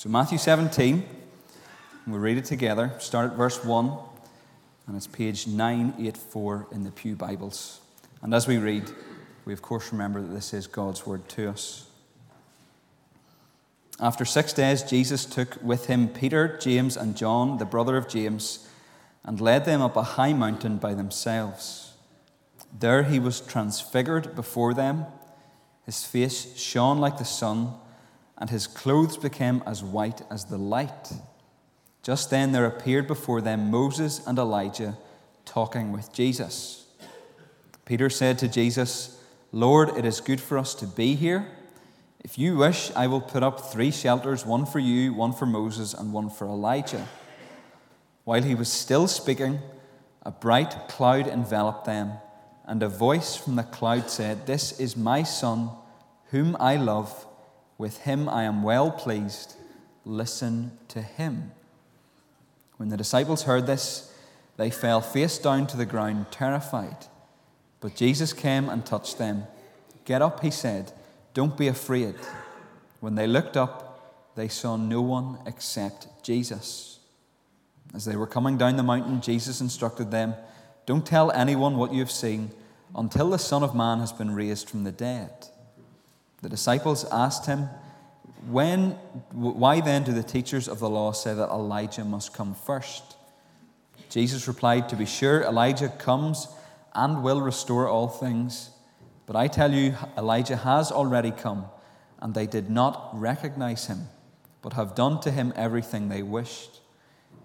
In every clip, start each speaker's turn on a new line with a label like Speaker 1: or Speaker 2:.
Speaker 1: So, Matthew 17, we'll read it together. Start at verse 1, and it's page 984 in the Pew Bibles. And as we read, we of course remember that this is God's word to us. After six days, Jesus took with him Peter, James, and John, the brother of James, and led them up a high mountain by themselves. There he was transfigured before them. His face shone like the sun, and his clothes became as white as the light. Just then there appeared before them Moses and Elijah talking with Jesus. Peter said to Jesus, Lord, it is good for us to be here. If you wish, I will put up three shelters one for you, one for Moses, and one for Elijah. While he was still speaking, a bright cloud enveloped them, and a voice from the cloud said, This is my Son, whom I love. With him I am well pleased. Listen to him. When the disciples heard this, they fell face down to the ground, terrified. But Jesus came and touched them. Get up, he said. Don't be afraid. When they looked up, they saw no one except Jesus. As they were coming down the mountain, Jesus instructed them Don't tell anyone what you have seen until the Son of Man has been raised from the dead. The disciples asked him, when, Why then do the teachers of the law say that Elijah must come first? Jesus replied, To be sure, Elijah comes and will restore all things. But I tell you, Elijah has already come, and they did not recognize him, but have done to him everything they wished.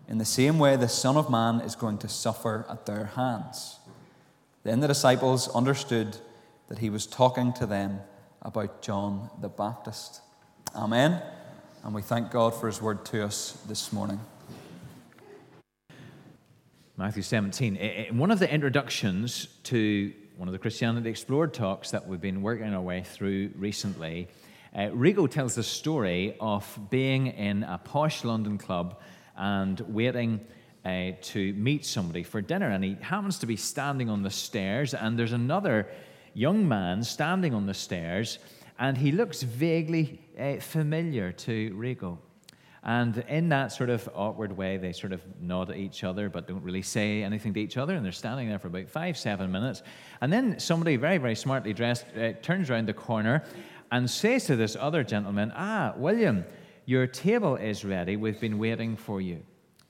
Speaker 1: In the same way, the Son of Man is going to suffer at their hands. Then the disciples understood that he was talking to them about John the Baptist. Amen. And we thank God for his word to us this morning.
Speaker 2: Matthew 17. In one of the introductions to one of the Christianity Explored talks that we've been working our way through recently, uh, Rico tells the story of being in a posh London club and waiting uh, to meet somebody for dinner. And he happens to be standing on the stairs, and there's another young man standing on the stairs, and he looks vaguely uh, familiar to Rico. And in that sort of awkward way, they sort of nod at each other, but don't really say anything to each other. And they're standing there for about five, seven minutes. And then somebody, very, very smartly dressed, uh, turns around the corner and says to this other gentleman, Ah, William, your table is ready. We've been waiting for you.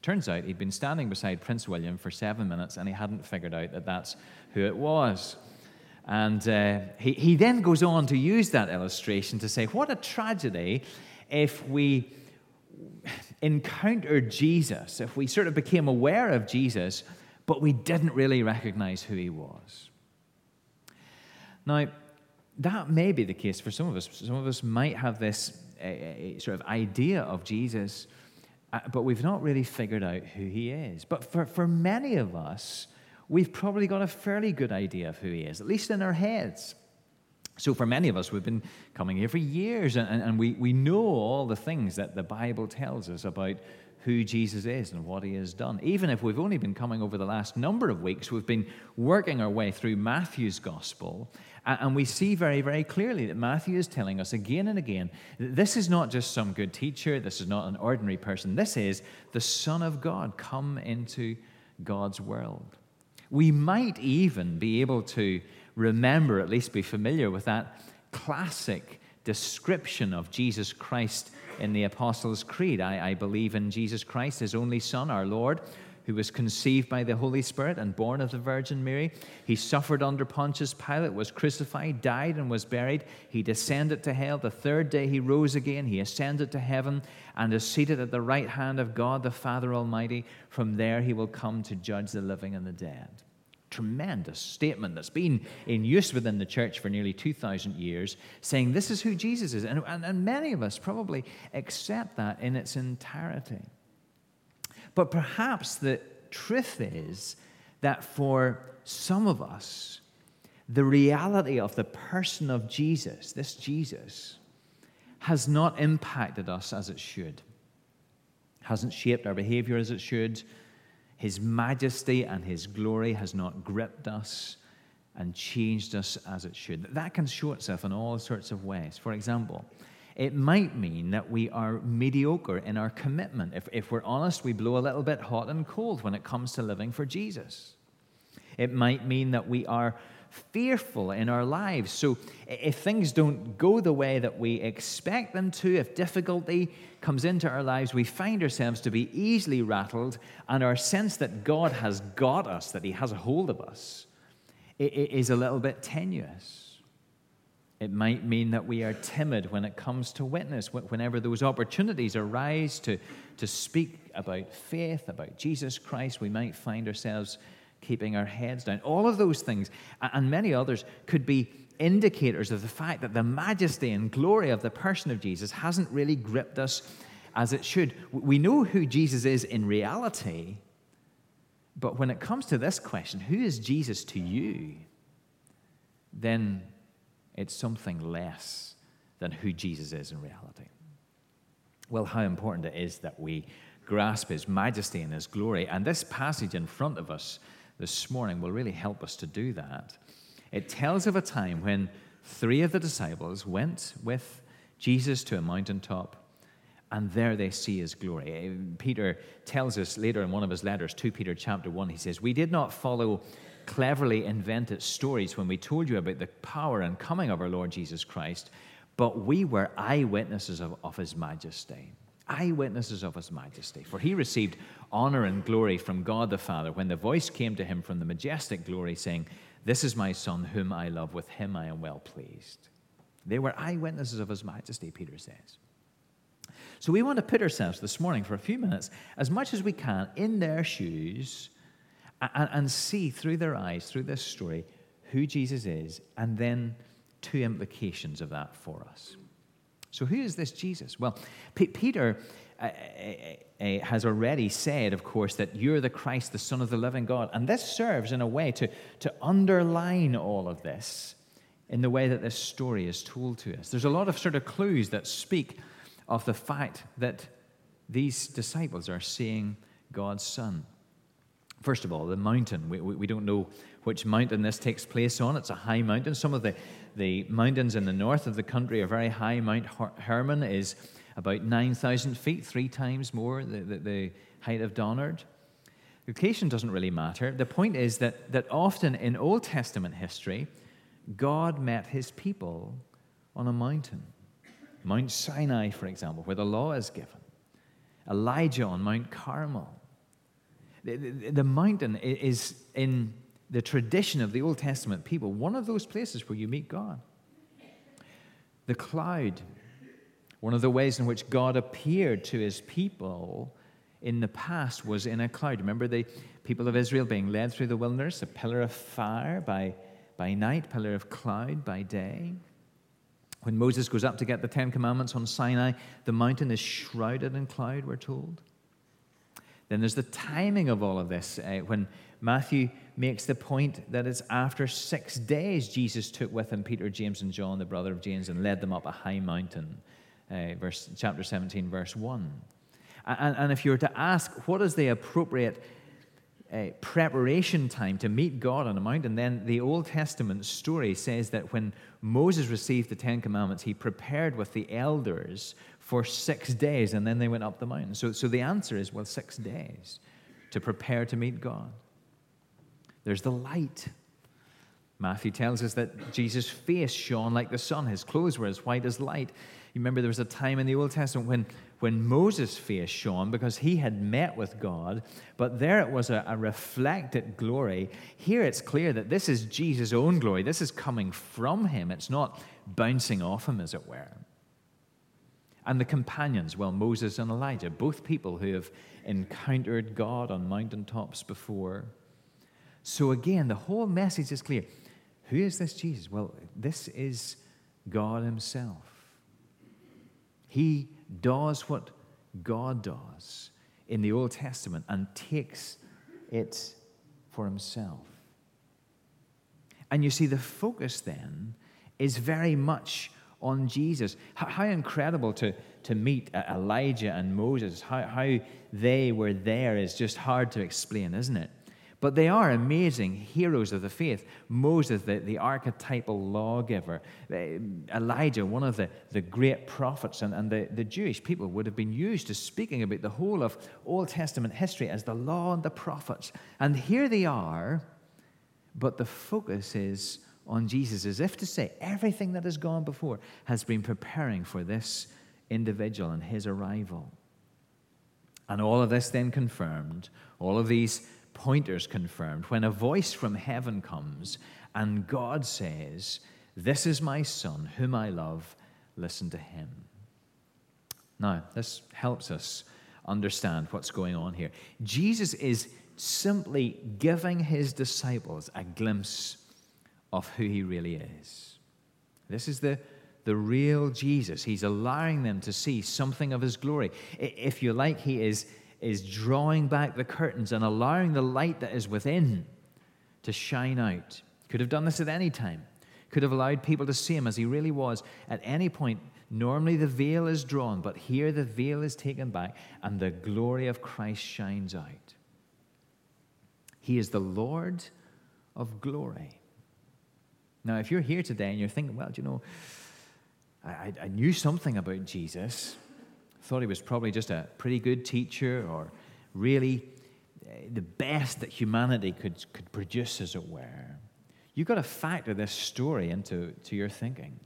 Speaker 2: Turns out he'd been standing beside Prince William for seven minutes and he hadn't figured out that that's who it was. And uh, he, he then goes on to use that illustration to say, What a tragedy if we encountered Jesus, if we sort of became aware of Jesus, but we didn't really recognize who he was. Now, that may be the case for some of us. Some of us might have this uh, sort of idea of Jesus, uh, but we've not really figured out who he is. But for, for many of us, we've probably got a fairly good idea of who he is, at least in our heads. So, for many of us, we've been coming here for years, and, and we, we know all the things that the Bible tells us about who Jesus is and what he has done. Even if we've only been coming over the last number of weeks, we've been working our way through Matthew's gospel, and we see very, very clearly that Matthew is telling us again and again that this is not just some good teacher, this is not an ordinary person, this is the Son of God come into God's world. We might even be able to remember, at least be familiar with that classic description of Jesus Christ in the Apostles' Creed. I, I, believe in Jesus Christ, his only Son, our Lord, who was conceived by the Holy Spirit and born of the Virgin Mary. He suffered under Pontius Pilate, was crucified, died, and was buried. He descended to hell. The third day he rose again. He ascended to heaven and is seated at the right hand of God the Father Almighty. From there he will come to judge the living and the dead tremendous statement that's been in use within the church for nearly 2,000 years, saying this is who Jesus is. And, and, and many of us probably accept that in its entirety. But perhaps the truth is that for some of us, the reality of the person of Jesus, this Jesus, has not impacted us as it should, hasn't shaped our behavior as it should, his majesty and His glory has not gripped us and changed us as it should. That can show itself in all sorts of ways. For example, It might mean that we are mediocre in our commitment. If, if we're honest, we blow a little bit hot and cold when it comes to living for Jesus. It might mean that we are fearful in our lives. So if things don't go the way that we expect them to, if difficulty comes into our lives, we find ourselves to be easily rattled, and our sense that God has got us, that He has a hold of us, is a little bit tenuous. It might mean that we are timid when it comes to witness, whenever those opportunities arise to, to speak about faith, about Jesus Christ, we might find ourselves keeping our heads down. All of those things, and many others, could be indicators of the fact that the majesty and glory of the person of Jesus hasn't really gripped us as it should. We know who Jesus is in reality, but when it comes to this question, who is Jesus to you? Then it's something less than who Jesus is in reality. Well, how important it is that we grasp his majesty and his glory. And this passage in front of us this morning will really help us to do that. It tells of a time when three of the disciples went with Jesus to a mountaintop, and there they see his glory. Peter tells us later in one of his letters, 2 Peter chapter 1, he says, We did not follow cleverly invented stories when we told you about the power and coming of our Lord Jesus Christ, but we were eyewitnesses of, of his majesty. Eyewitnesses of his majesty. For he received honor and glory from God the Father when the voice came to him from the majestic glory, saying, This is my Son, whom I love. With him I am well pleased. They were eyewitnesses of his majesty, Peter says. So we want to put ourselves this morning for a few minutes, as much as we can, in their shoes and, and see through their eyes, through this story, who Jesus is, and then two implications of that for us. So, who is this Jesus? Well, P- Peter uh, uh, uh, has already said, of course, that you're the Christ, the Son of the living God. And this serves in a way to, to underline all of this in the way that this story is told to us. There's a lot of sort of clues that speak of the fact that these disciples are seeing God's Son. First of all, the mountain. We, we, we, don't know which mountain this takes place on. It's a high mountain. Some of the, the mountains in the north of the country are very high. Mount Hermon is about 9,000 feet, three times more the, the, the height of Donard. Location doesn't really matter. The point is that, that often in Old Testament history, God met his people on a mountain. Mount Sinai, for example, where the law is given. Elijah on Mount Carmel. The, the, mountain is in the tradition of the Old Testament people, one of those places where you meet God. The cloud, one of the ways in which God appeared to his people in the past was in a cloud. Remember the people of Israel being led through the wilderness, a pillar of fire by, by night, pillar of cloud by day. When Moses goes up to get the Ten Commandments on Sinai, the mountain is shrouded in cloud, we're told. Then there's the timing of all of this. Uh, when Matthew makes the point that it's after six days Jesus took with him Peter, James, and John, the brother of James, and led them up a high mountain. Uh, verse, chapter 17, verse 1. And, and, if you were to ask, what is the appropriate uh, preparation time to meet God on a mountain, And then the Old Testament story says that when Moses received the Ten Commandments, he prepared with the elders for six days, and then they went up the mountain. So, so the answer is well, six days to prepare to meet God. There's the light. Matthew tells us that Jesus' face shone like the sun, his clothes were as white as light. You remember there was a time in the Old Testament when, when Moses' face shone because he had met with God, but there it was a, a reflected glory. Here it's clear that this is Jesus' own glory. This is coming from him, it's not bouncing off him, as it were. And the companions, well, Moses and Elijah, both people who have encountered God on mountaintops before. So again, the whole message is clear. Who is this Jesus? Well, this is God Himself. He does what God does in the Old Testament and takes it for Himself. And you see, the focus then is very much on Jesus. How, how, incredible to, to meet Elijah and Moses. How, how they were there is just hard to explain, isn't it? But they are amazing heroes of the faith. Moses, the, the archetypal lawgiver, eh, Elijah, one of the, the great prophets, and, and the, the Jewish people would have been used to speaking about the whole of Old Testament history as the law and the prophets. And here they are, but the focus is on Jesus, as if to say everything that has gone before has been preparing for this individual and his arrival. And all of this then confirmed, all of these pointers confirmed, when a voice from heaven comes and God says, This is my son, whom I love, listen to him. Now, this helps us understand what's going on here. Jesus is simply giving his disciples a glimpse of who he really is. This is the, the real Jesus. He's allowing them to see something of his glory. If you like, he is is drawing back the curtains and allowing the light that is within to shine out. Could have done this at any time. Could have allowed people to see him as he really was at any point. Normally the veil is drawn, but here the veil is taken back and the glory of Christ shines out. He is the Lord of glory. Now, if you're here today and you're thinking, well, you know, I, I knew something about Jesus, thought he was probably just a pretty good teacher or really eh, the best that humanity could, could produce, as it were. You've got to factor this story into to your thinking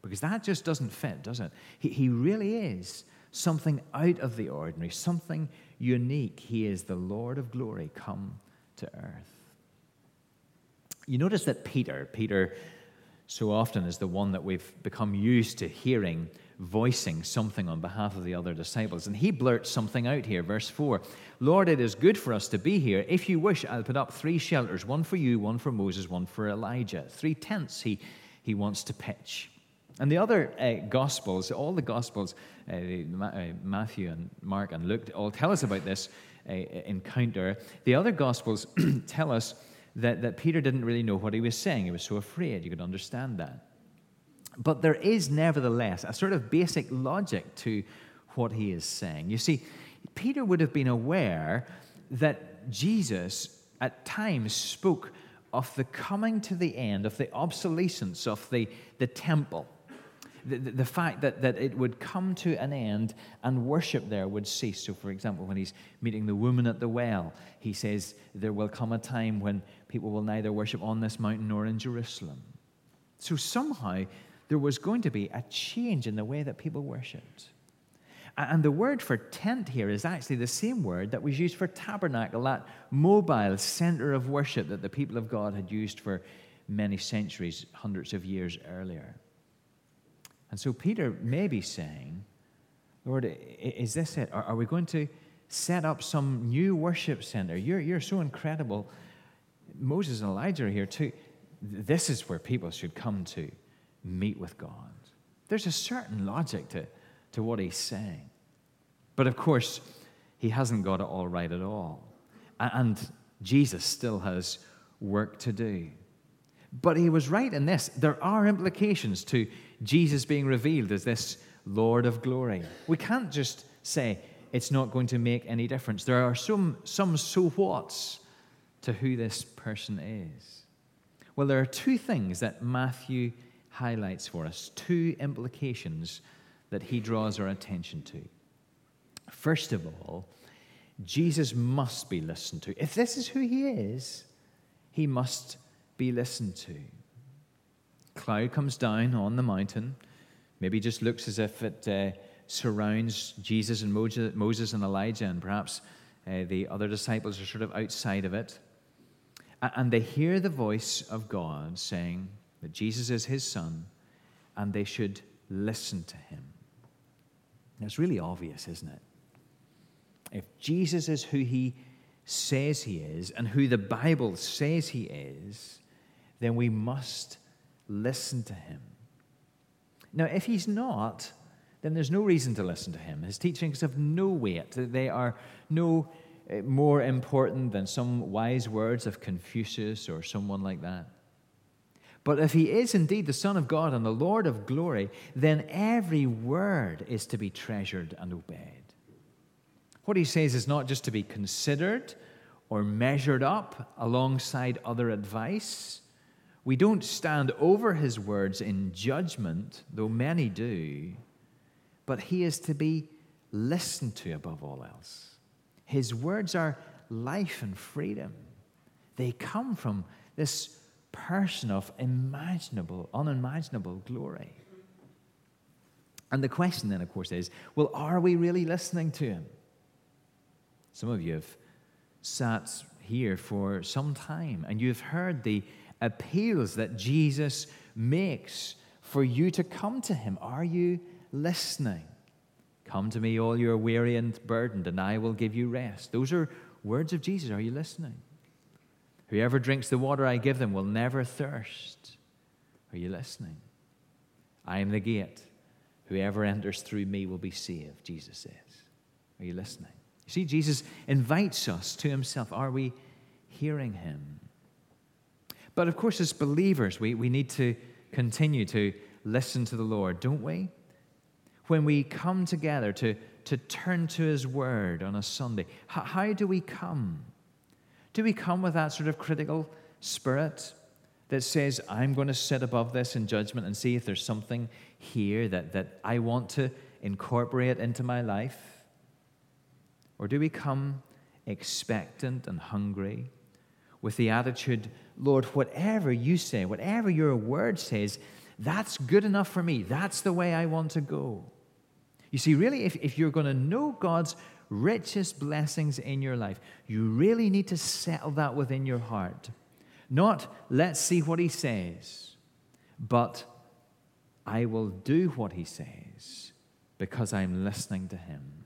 Speaker 2: because that just doesn't fit, does it? He, he really is something out of the ordinary, something unique. He is the Lord of glory come to earth. You notice that Peter, Peter so often is the one that we've become used to hearing voicing something on behalf of the other disciples. And he blurts something out here, verse 4 Lord, it is good for us to be here. If you wish, I'll put up three shelters one for you, one for Moses, one for Elijah. Three tents he, he wants to pitch. And the other uh, Gospels, all the Gospels, uh, uh Matthew and Mark and Luke, all tell us about this uh, encounter. The other Gospels tell us that, that Peter didn't really know what he was saying. He was so afraid. You could understand that. But there is nevertheless a sort of basic logic to what he is saying. You see, Peter would have been aware that Jesus at times spoke of the coming to the end, of the obsolescence of the, the temple. The, the, the, fact that, that it would come to an end and worship there would cease. So, for example, when he's meeting the woman at the well, he says, There will come a time when people will neither worship on this mountain nor in Jerusalem. So, somehow, there was going to be a change in the way that people worshipped. And the word for tent here is actually the same word that was used for tabernacle, that mobile center of worship that the people of God had used for many centuries, hundreds of years earlier. And so Peter may be saying, Lord, is this it? Are we going to set up some new worship center? You're, you're so incredible. Moses and Elijah are here too. This is where people should come to meet with God. There's a certain logic to, to what he's saying. But of course, he hasn't got it all right at all. And Jesus still has work to do. But he was right in this there are implications to Jesus being revealed as this Lord of glory. We can't just say it's not going to make any difference. There are some, some so whats to who this person is. Well, there are two things that Matthew highlights for us two implications that he draws our attention to. First of all, Jesus must be listened to. If this is who he is, he must be listened to. Cloud comes down on the mountain, maybe just looks as if it uh, surrounds Jesus and Moses and Elijah, and perhaps uh, the other disciples are sort of outside of it. And they hear the voice of God saying, that Jesus is his son and they should listen to him. It's really obvious, isn't it? If Jesus is who he says he is and who the Bible says he is, then we must listen to him. Now, if he's not, then there's no reason to listen to him. His teachings have no weight, they are no eh, more important than some wise words of Confucius or someone like that. But if he is indeed the Son of God and the Lord of glory, then every word is to be treasured and obeyed. What he says is not just to be considered or measured up alongside other advice. We don't stand over his words in judgment, though many do, but he is to be listened to above all else. His words are life and freedom. They come from this person of imaginable, unimaginable glory. And the question then, of course, is well, are we really listening to him? Some of you have sat here for some time and you've heard the appeals that Jesus makes for you to come to him. Are you listening? Come to me, all you are weary and burdened, and I will give you rest. Those are words of Jesus. Are you listening? Whoever drinks the water I give them will never thirst. Are you listening? I am the gate. Whoever enters through me will be saved, Jesus says. Are you listening? You see, Jesus invites us to himself. Are we hearing him? But of course, as believers, we, we need to continue to listen to the Lord, don't we? When we come together to, to turn to his word on a Sunday, how, how do we come? Do we come with that sort of critical spirit that says, I'm going to sit above this in judgment and see if there's something here that, that I want to incorporate into my life? Or do we come expectant and hungry with the attitude, Lord, whatever you say, whatever your word says, that's good enough for me. That's the way I want to go. You see, really, if, if you're going to know God's richest blessings in your life, you really need to settle that within your heart. Not, let's see what he says, but I will do what he says because I'm listening to him.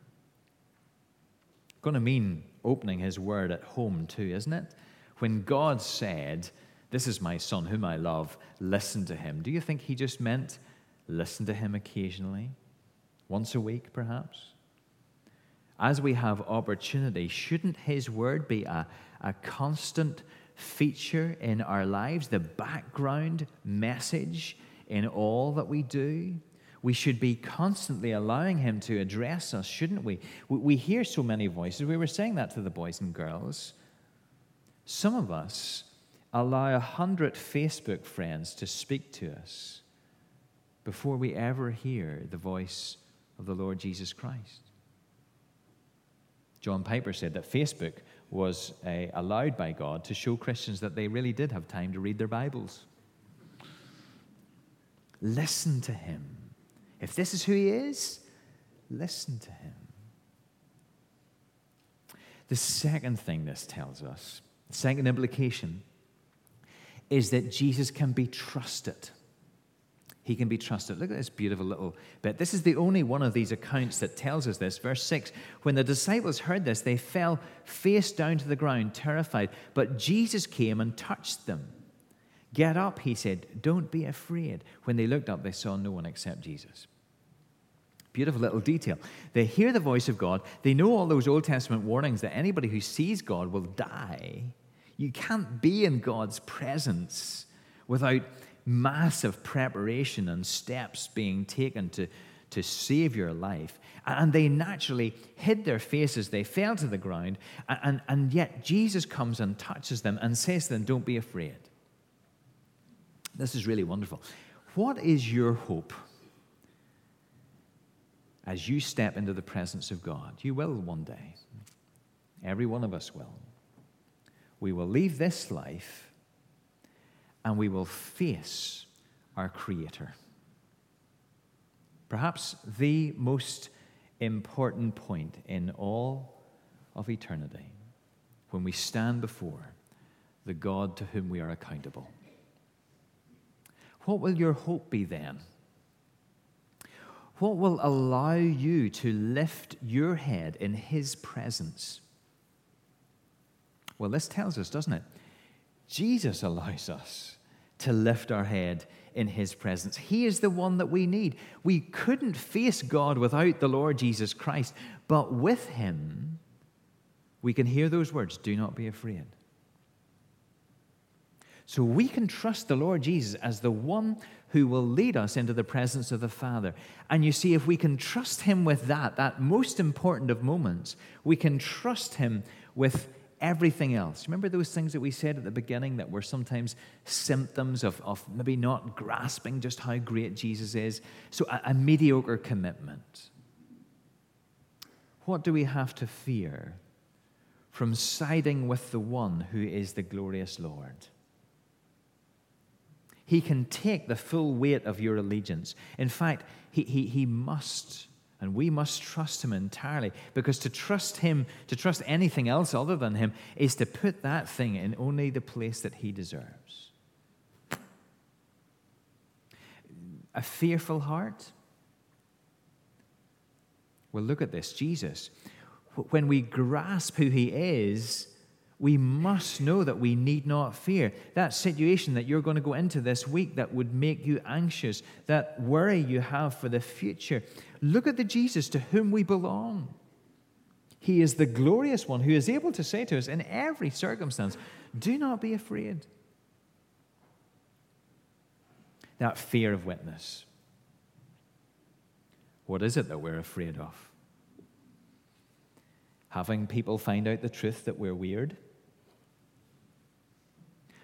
Speaker 2: Going to mean opening his word at home too, isn't it? When God said, This is my son whom I love, listen to him, do you think he just meant listen to him occasionally? Once a week, perhaps? As we have opportunity, shouldn't His Word be a, a constant feature in our lives, the background message in all that we do? We should be constantly allowing Him to address us, shouldn't we? we? We hear so many voices. We were saying that to the boys and girls. Some of us allow a hundred Facebook friends to speak to us before we ever hear the voice of the Lord Jesus Christ. John Piper said that Facebook was uh, allowed by God to show Christians that they really did have time to read their Bibles. Listen to him. If this is who he is, listen to him. The second thing this tells us, the second implication, is that Jesus can be trusted. He can be trusted. Look at this beautiful little bit. This is the only one of these accounts that tells us this. Verse 6 When the disciples heard this, they fell face down to the ground, terrified. But Jesus came and touched them. Get up, he said. Don't be afraid. When they looked up, they saw no one except Jesus. Beautiful little detail. They hear the voice of God. They know all those Old Testament warnings that anybody who sees God will die. You can't be in God's presence without massive preparation and steps being taken to, to save your life. And they naturally hid their faces, they fell to the ground, and, and yet Jesus comes and touches them and says to them, Don't be afraid. This is really wonderful. What is your hope as you step into the presence of God? You will one day. Every one of us will. We will leave this life and we will face our Creator. Perhaps the most important point in all of eternity when we stand before the God to whom we are accountable. What will your hope be then? What will allow you to lift your head in His presence? Well, this tells us, doesn't it? Jesus allows us to lift our head in his presence. He is the one that we need. We couldn't face God without the Lord Jesus Christ, but with him, we can hear those words do not be afraid. So we can trust the Lord Jesus as the one who will lead us into the presence of the Father. And you see, if we can trust him with that, that most important of moments, we can trust him with everything else. Remember those things that we said at the beginning that were sometimes symptoms of, of maybe not grasping just how great Jesus is? So, a, a mediocre commitment. What do we have to fear from siding with the one who is the glorious Lord? He can take the full weight of your allegiance. In fact, he, he, he must and we must trust him entirely because to trust him, to trust anything else other than him, is to put that thing in only the place that he deserves. A fearful heart? Well, look at this Jesus. When we grasp who he is, we must know that we need not fear. That situation that you're going to go into this week that would make you anxious, that worry you have for the future, look at the Jesus to whom we belong. He is the glorious one who is able to say to us in every circumstance, Do not be afraid. That fear of witness. What is it that we're afraid of? Having people find out the truth that we're weird?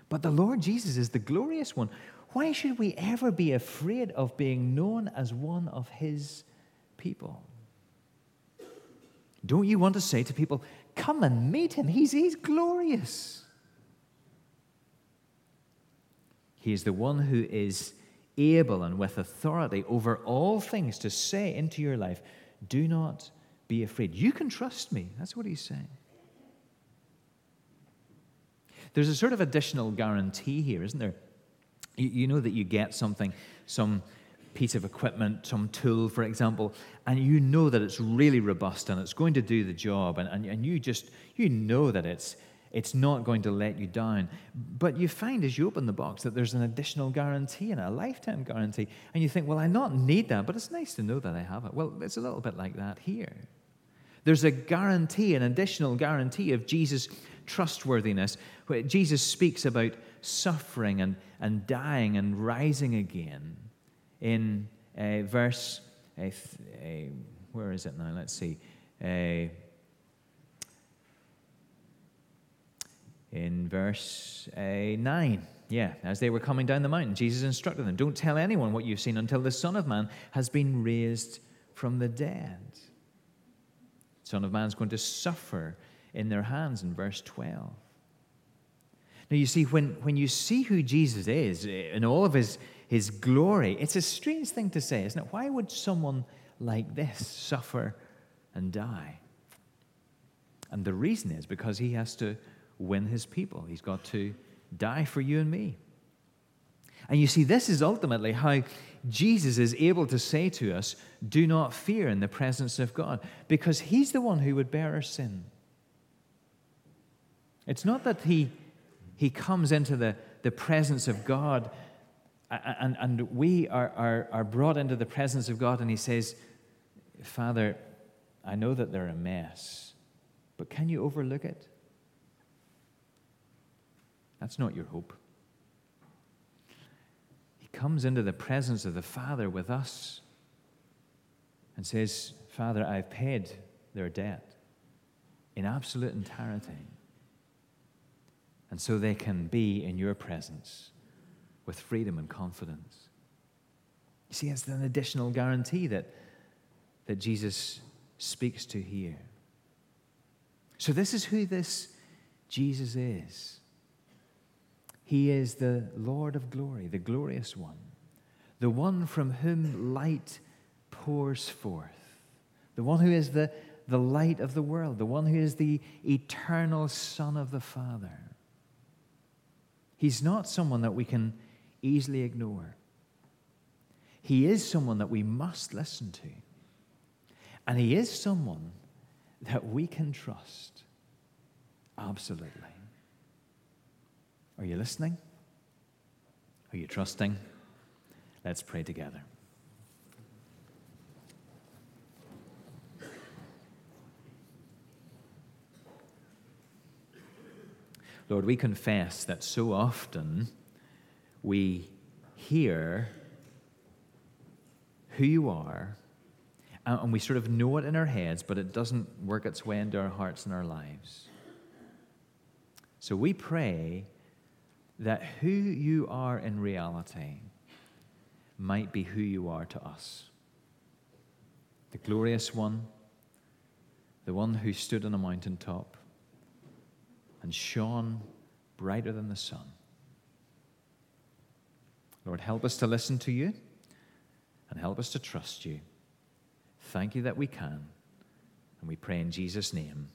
Speaker 2: But the Lord Jesus is the glorious one. Why should we ever be afraid of being known as one of his people? Don't you want to say to people, Come and meet him? He's, he's glorious. He is the one who is able and with authority over all things to say into your life, Do not be afraid. You can trust me. That's what he's saying. There's a sort of additional guarantee here, isn't there? You, you know that you get something, some piece of equipment, some tool, for example, and you know that it's really robust and it's going to do the job, and, and, and you just, you know that it's, it's not going to let you down. But you find as you open the box that there's an additional guarantee and a lifetime guarantee. And you think, well, I not need that, but it's nice to know that I have it. Well, it's a little bit like that here. There's a guarantee, an additional guarantee of Jesus' trustworthiness. Where Jesus speaks about suffering and, and dying and rising again in uh, verse, uh, th- uh, where is it now? Let's see. Uh, in verse uh, 9. Yeah, as they were coming down the mountain, Jesus instructed them Don't tell anyone what you've seen until the Son of Man has been raised from the dead. Son of Man's going to suffer in their hands in verse 12. Now, you see, when, when you see who Jesus is in all of his, his glory, it's a strange thing to say, isn't it? Why would someone like this suffer and die? And the reason is because he has to win his people, he's got to die for you and me. And you see, this is ultimately how Jesus is able to say to us, Do not fear in the presence of God, because he's the one who would bear our sin. It's not that he, he comes into the, the presence of God and, and we are, are, are brought into the presence of God and he says, Father, I know that they're a mess, but can you overlook it? That's not your hope. He comes into the presence of the Father with us and says, Father, I've paid their debt in absolute entirety. And so they can be in your presence with freedom and confidence. You see, it's an additional guarantee that, that Jesus speaks to here. So, this is who this Jesus is. He is the Lord of glory, the glorious one, the one from whom light pours forth, the one who is the, the light of the world, the one who is the eternal Son of the Father. He's not someone that we can easily ignore. He is someone that we must listen to. And he is someone that we can trust. Absolutely. Are you listening? Are you trusting? Let's pray together. Lord, we confess that so often we hear who you are and we sort of know it in our heads, but it doesn't work its way into our hearts and our lives. So we pray that who you are in reality might be who you are to us. The glorious one, the one who stood on a mountaintop and shone brighter than the sun. Lord, help us to listen to you and help us to trust you. Thank you that we can. And we pray in Jesus' name.